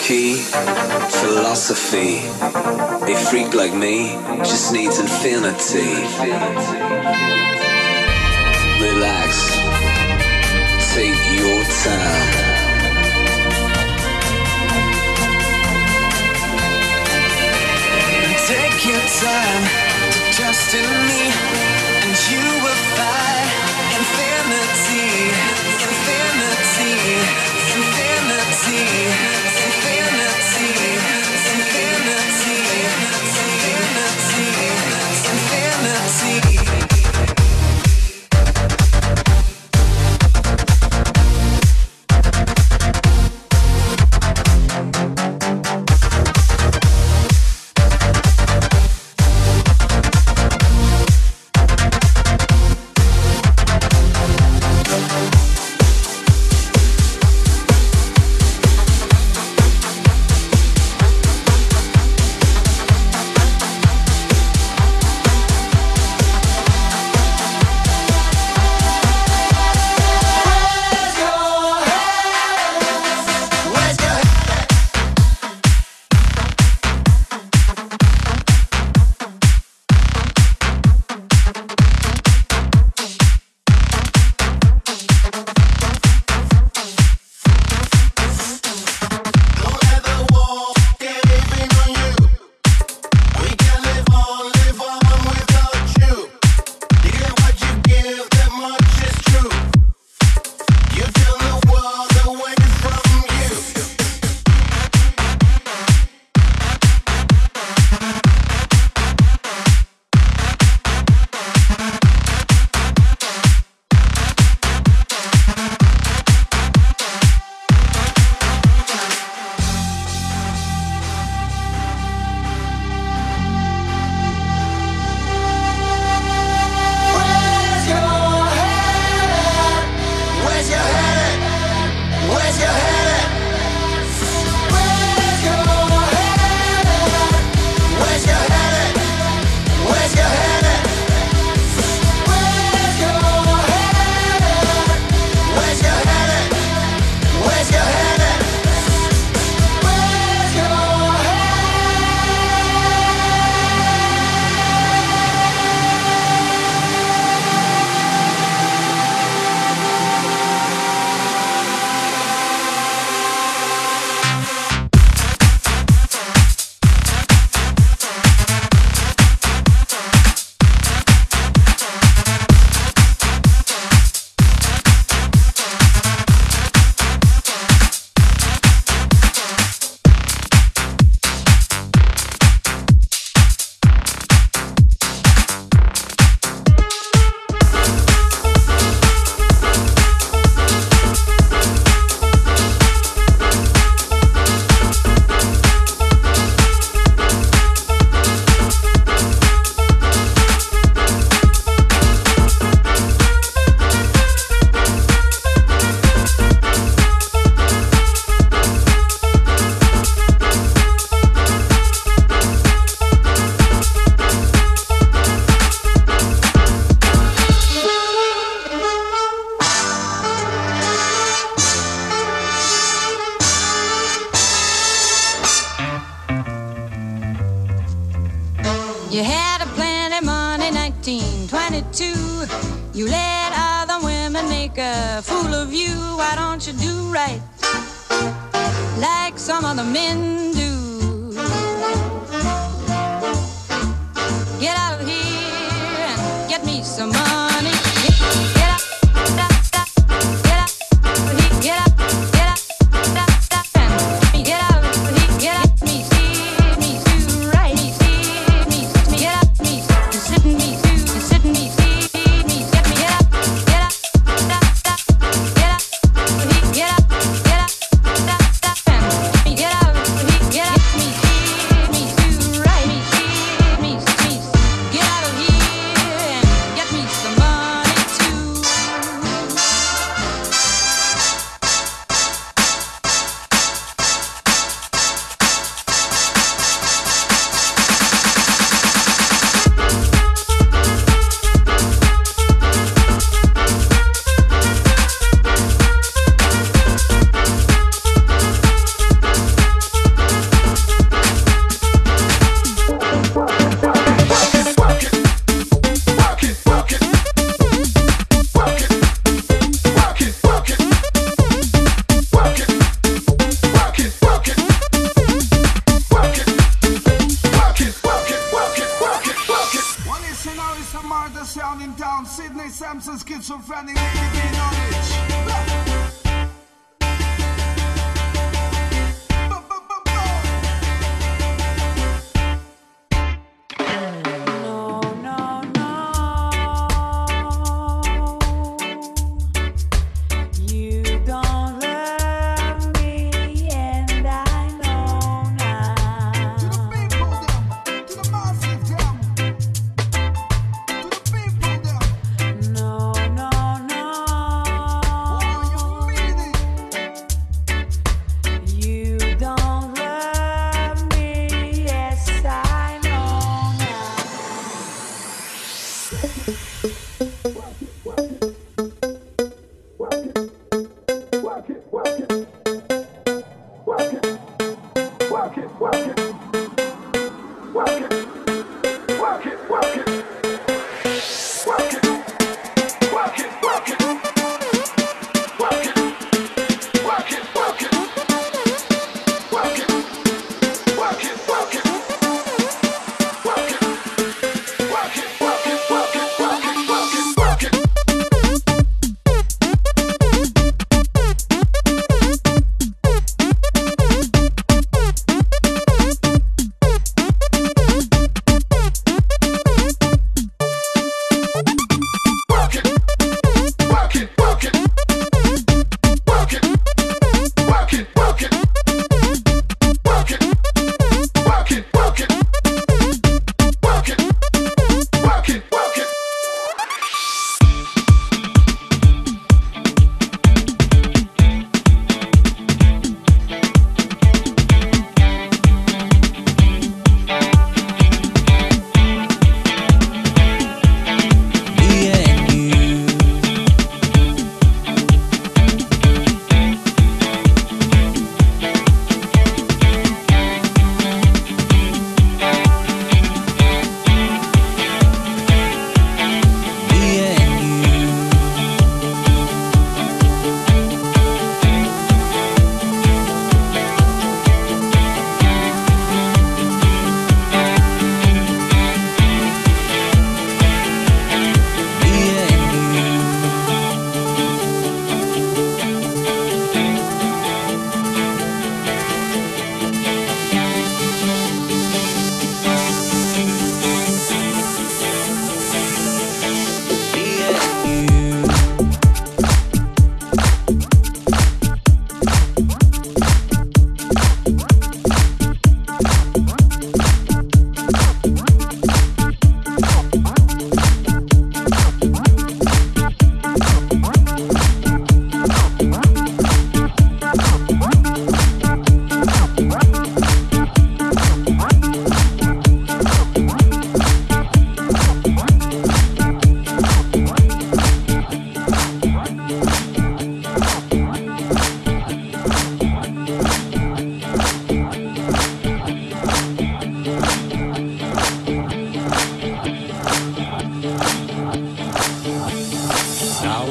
Key philosophy. A freak like me just needs infinity. Relax, take your time. Take your time to trust in me, and you will find infinity, infinity, infinity.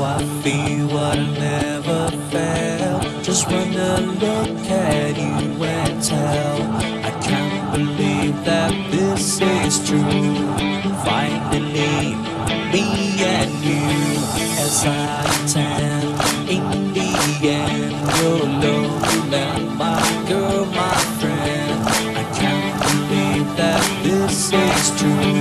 I feel what I never felt. Just wanna look at you and tell. I can't believe that this is true. Finally, me and you, as I turn. in the end, you're alone and my girl, my friend. I can't believe that this is true.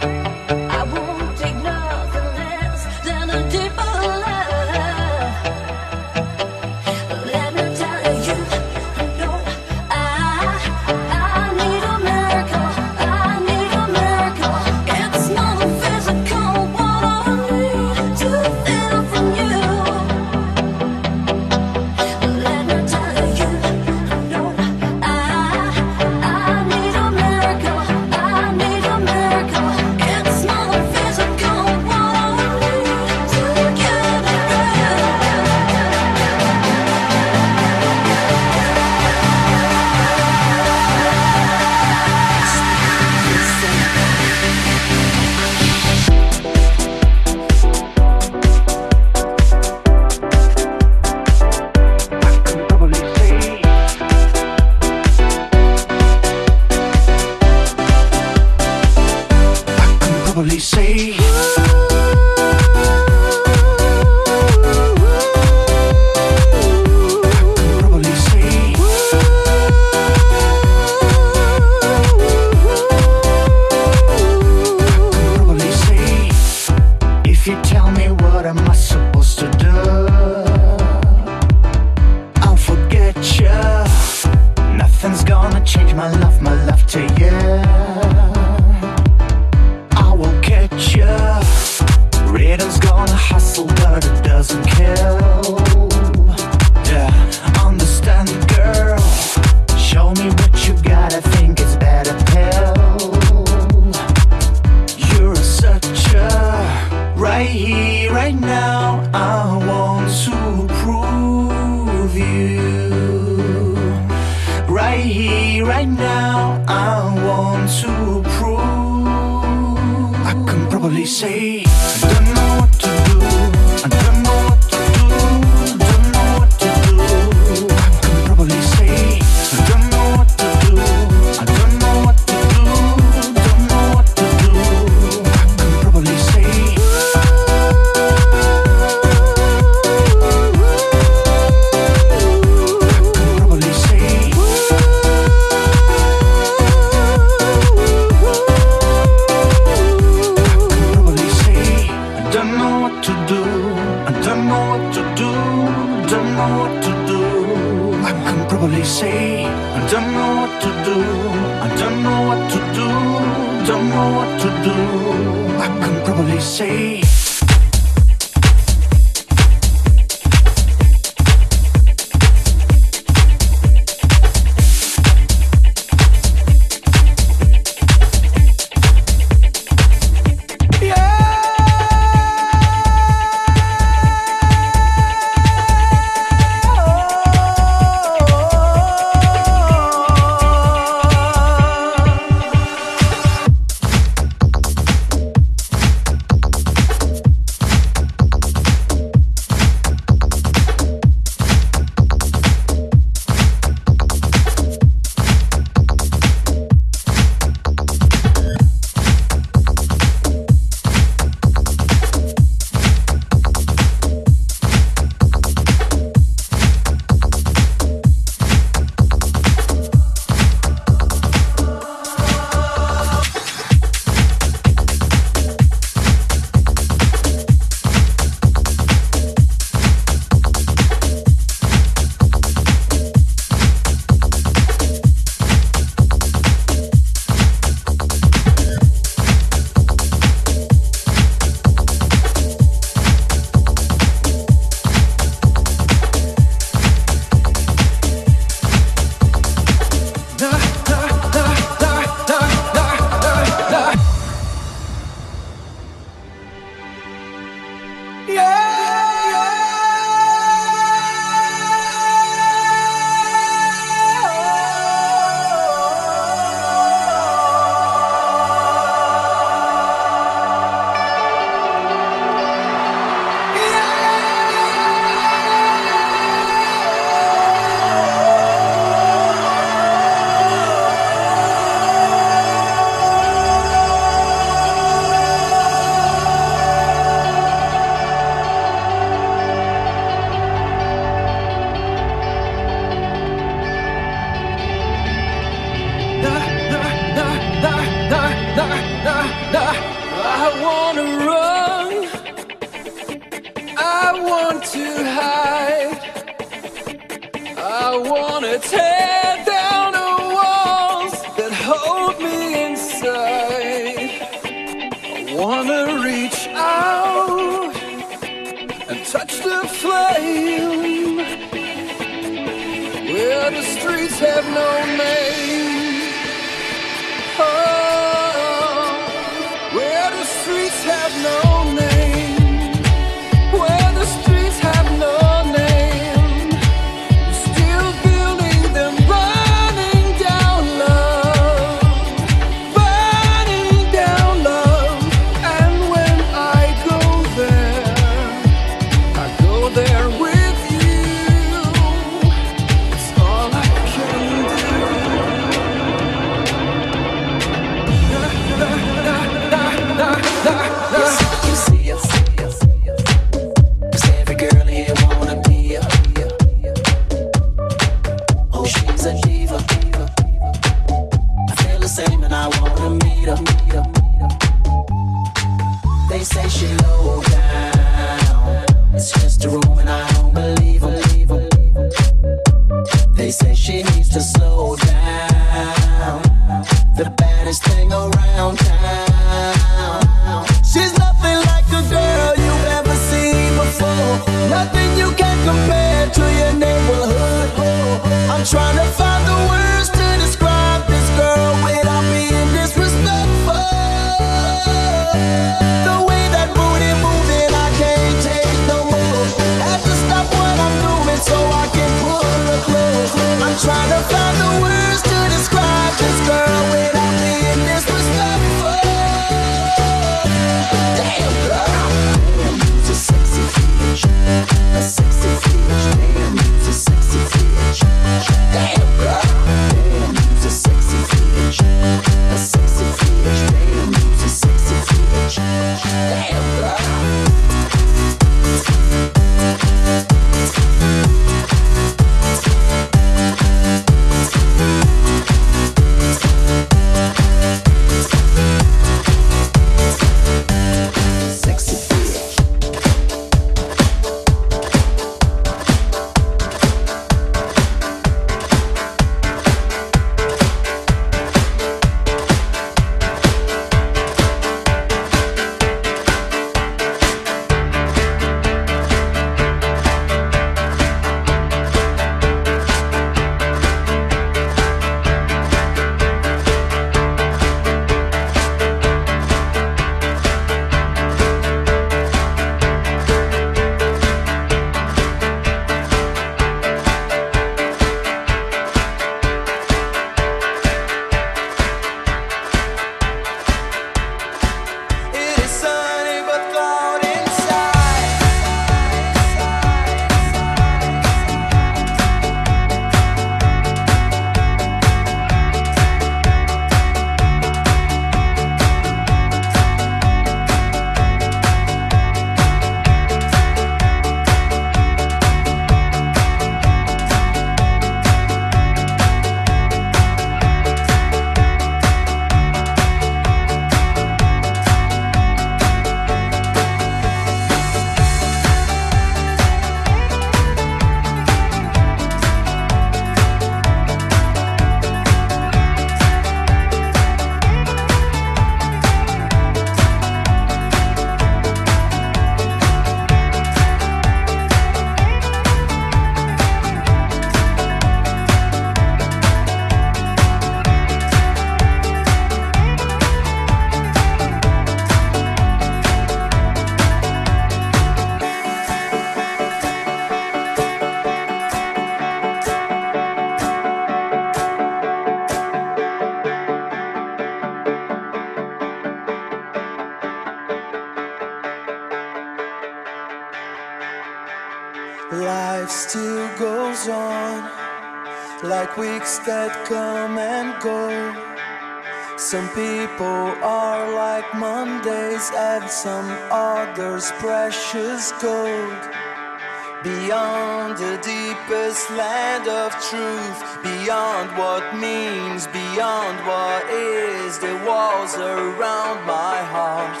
Beyond the deepest land of truth, beyond what means, beyond what is, the walls around my heart.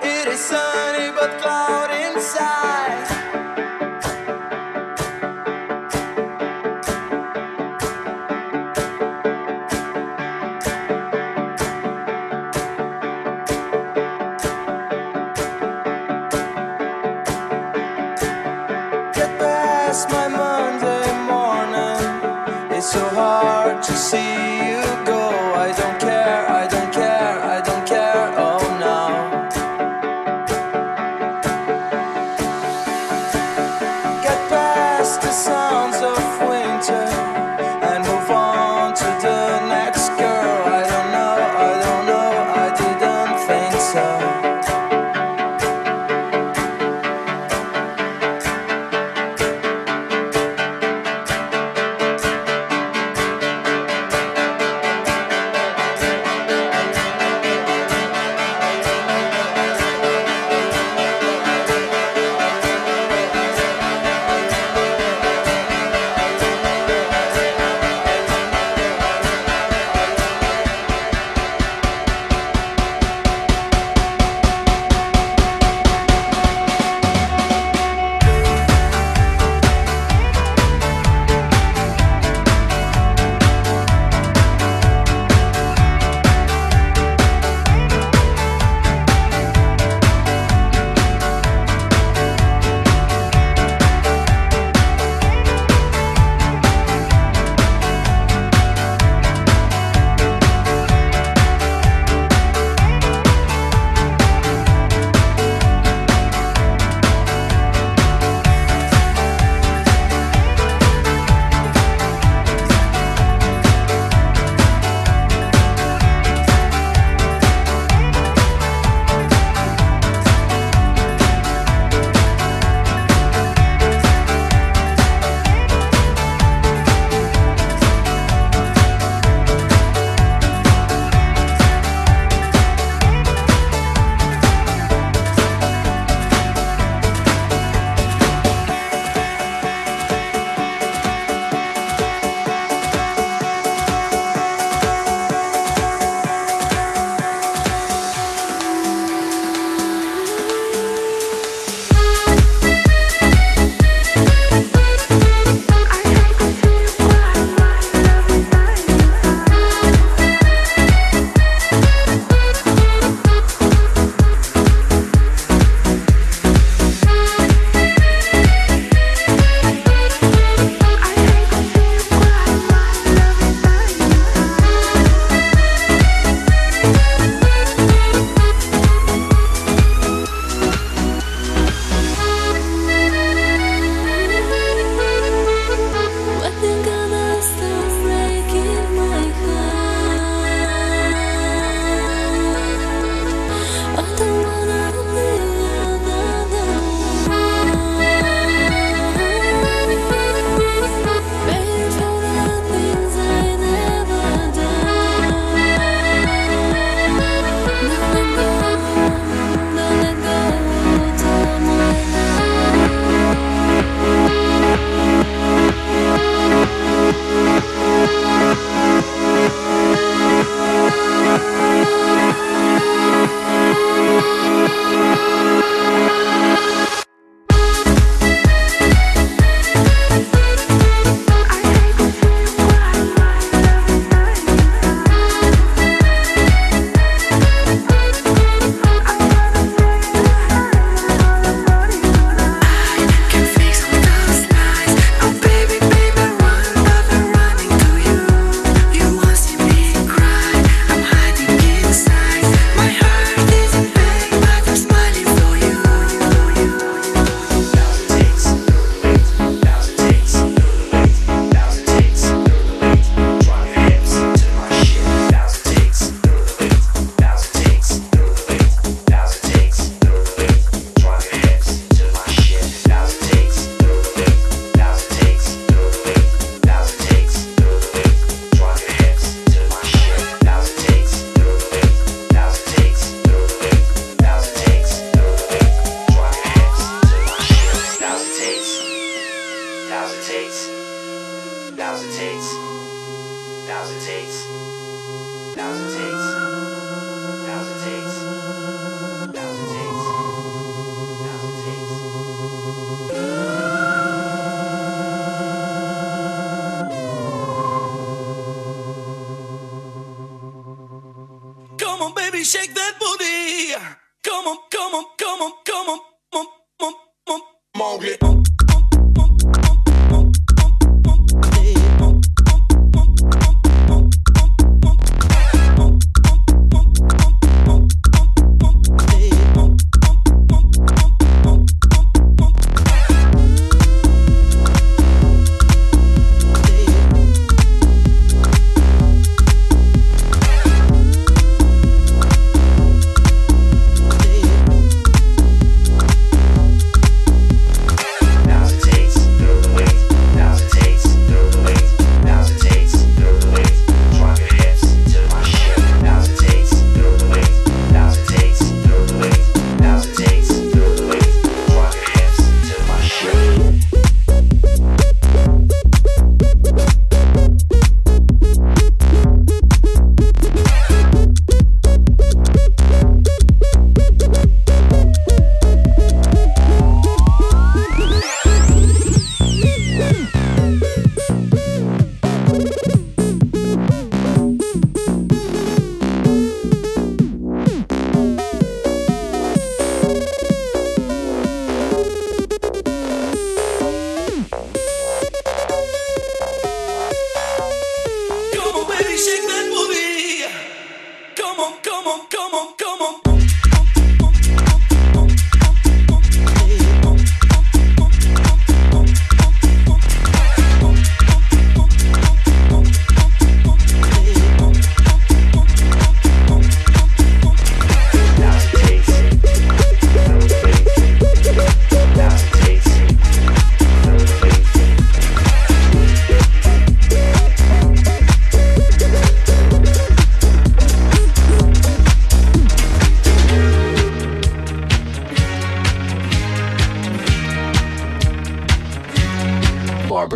It is sunny but cloud inside.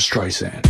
Streisand.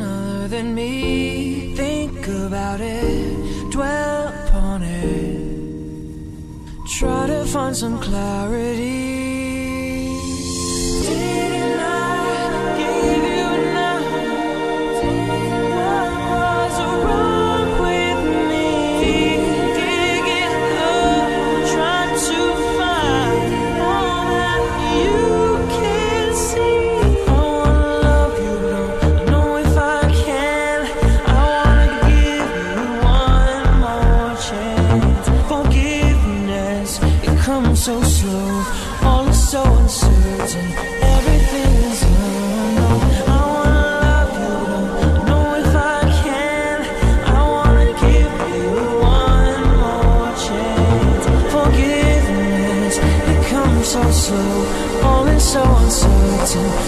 other than me. Think about it, dwell upon it. Try to find some clarity. Nation.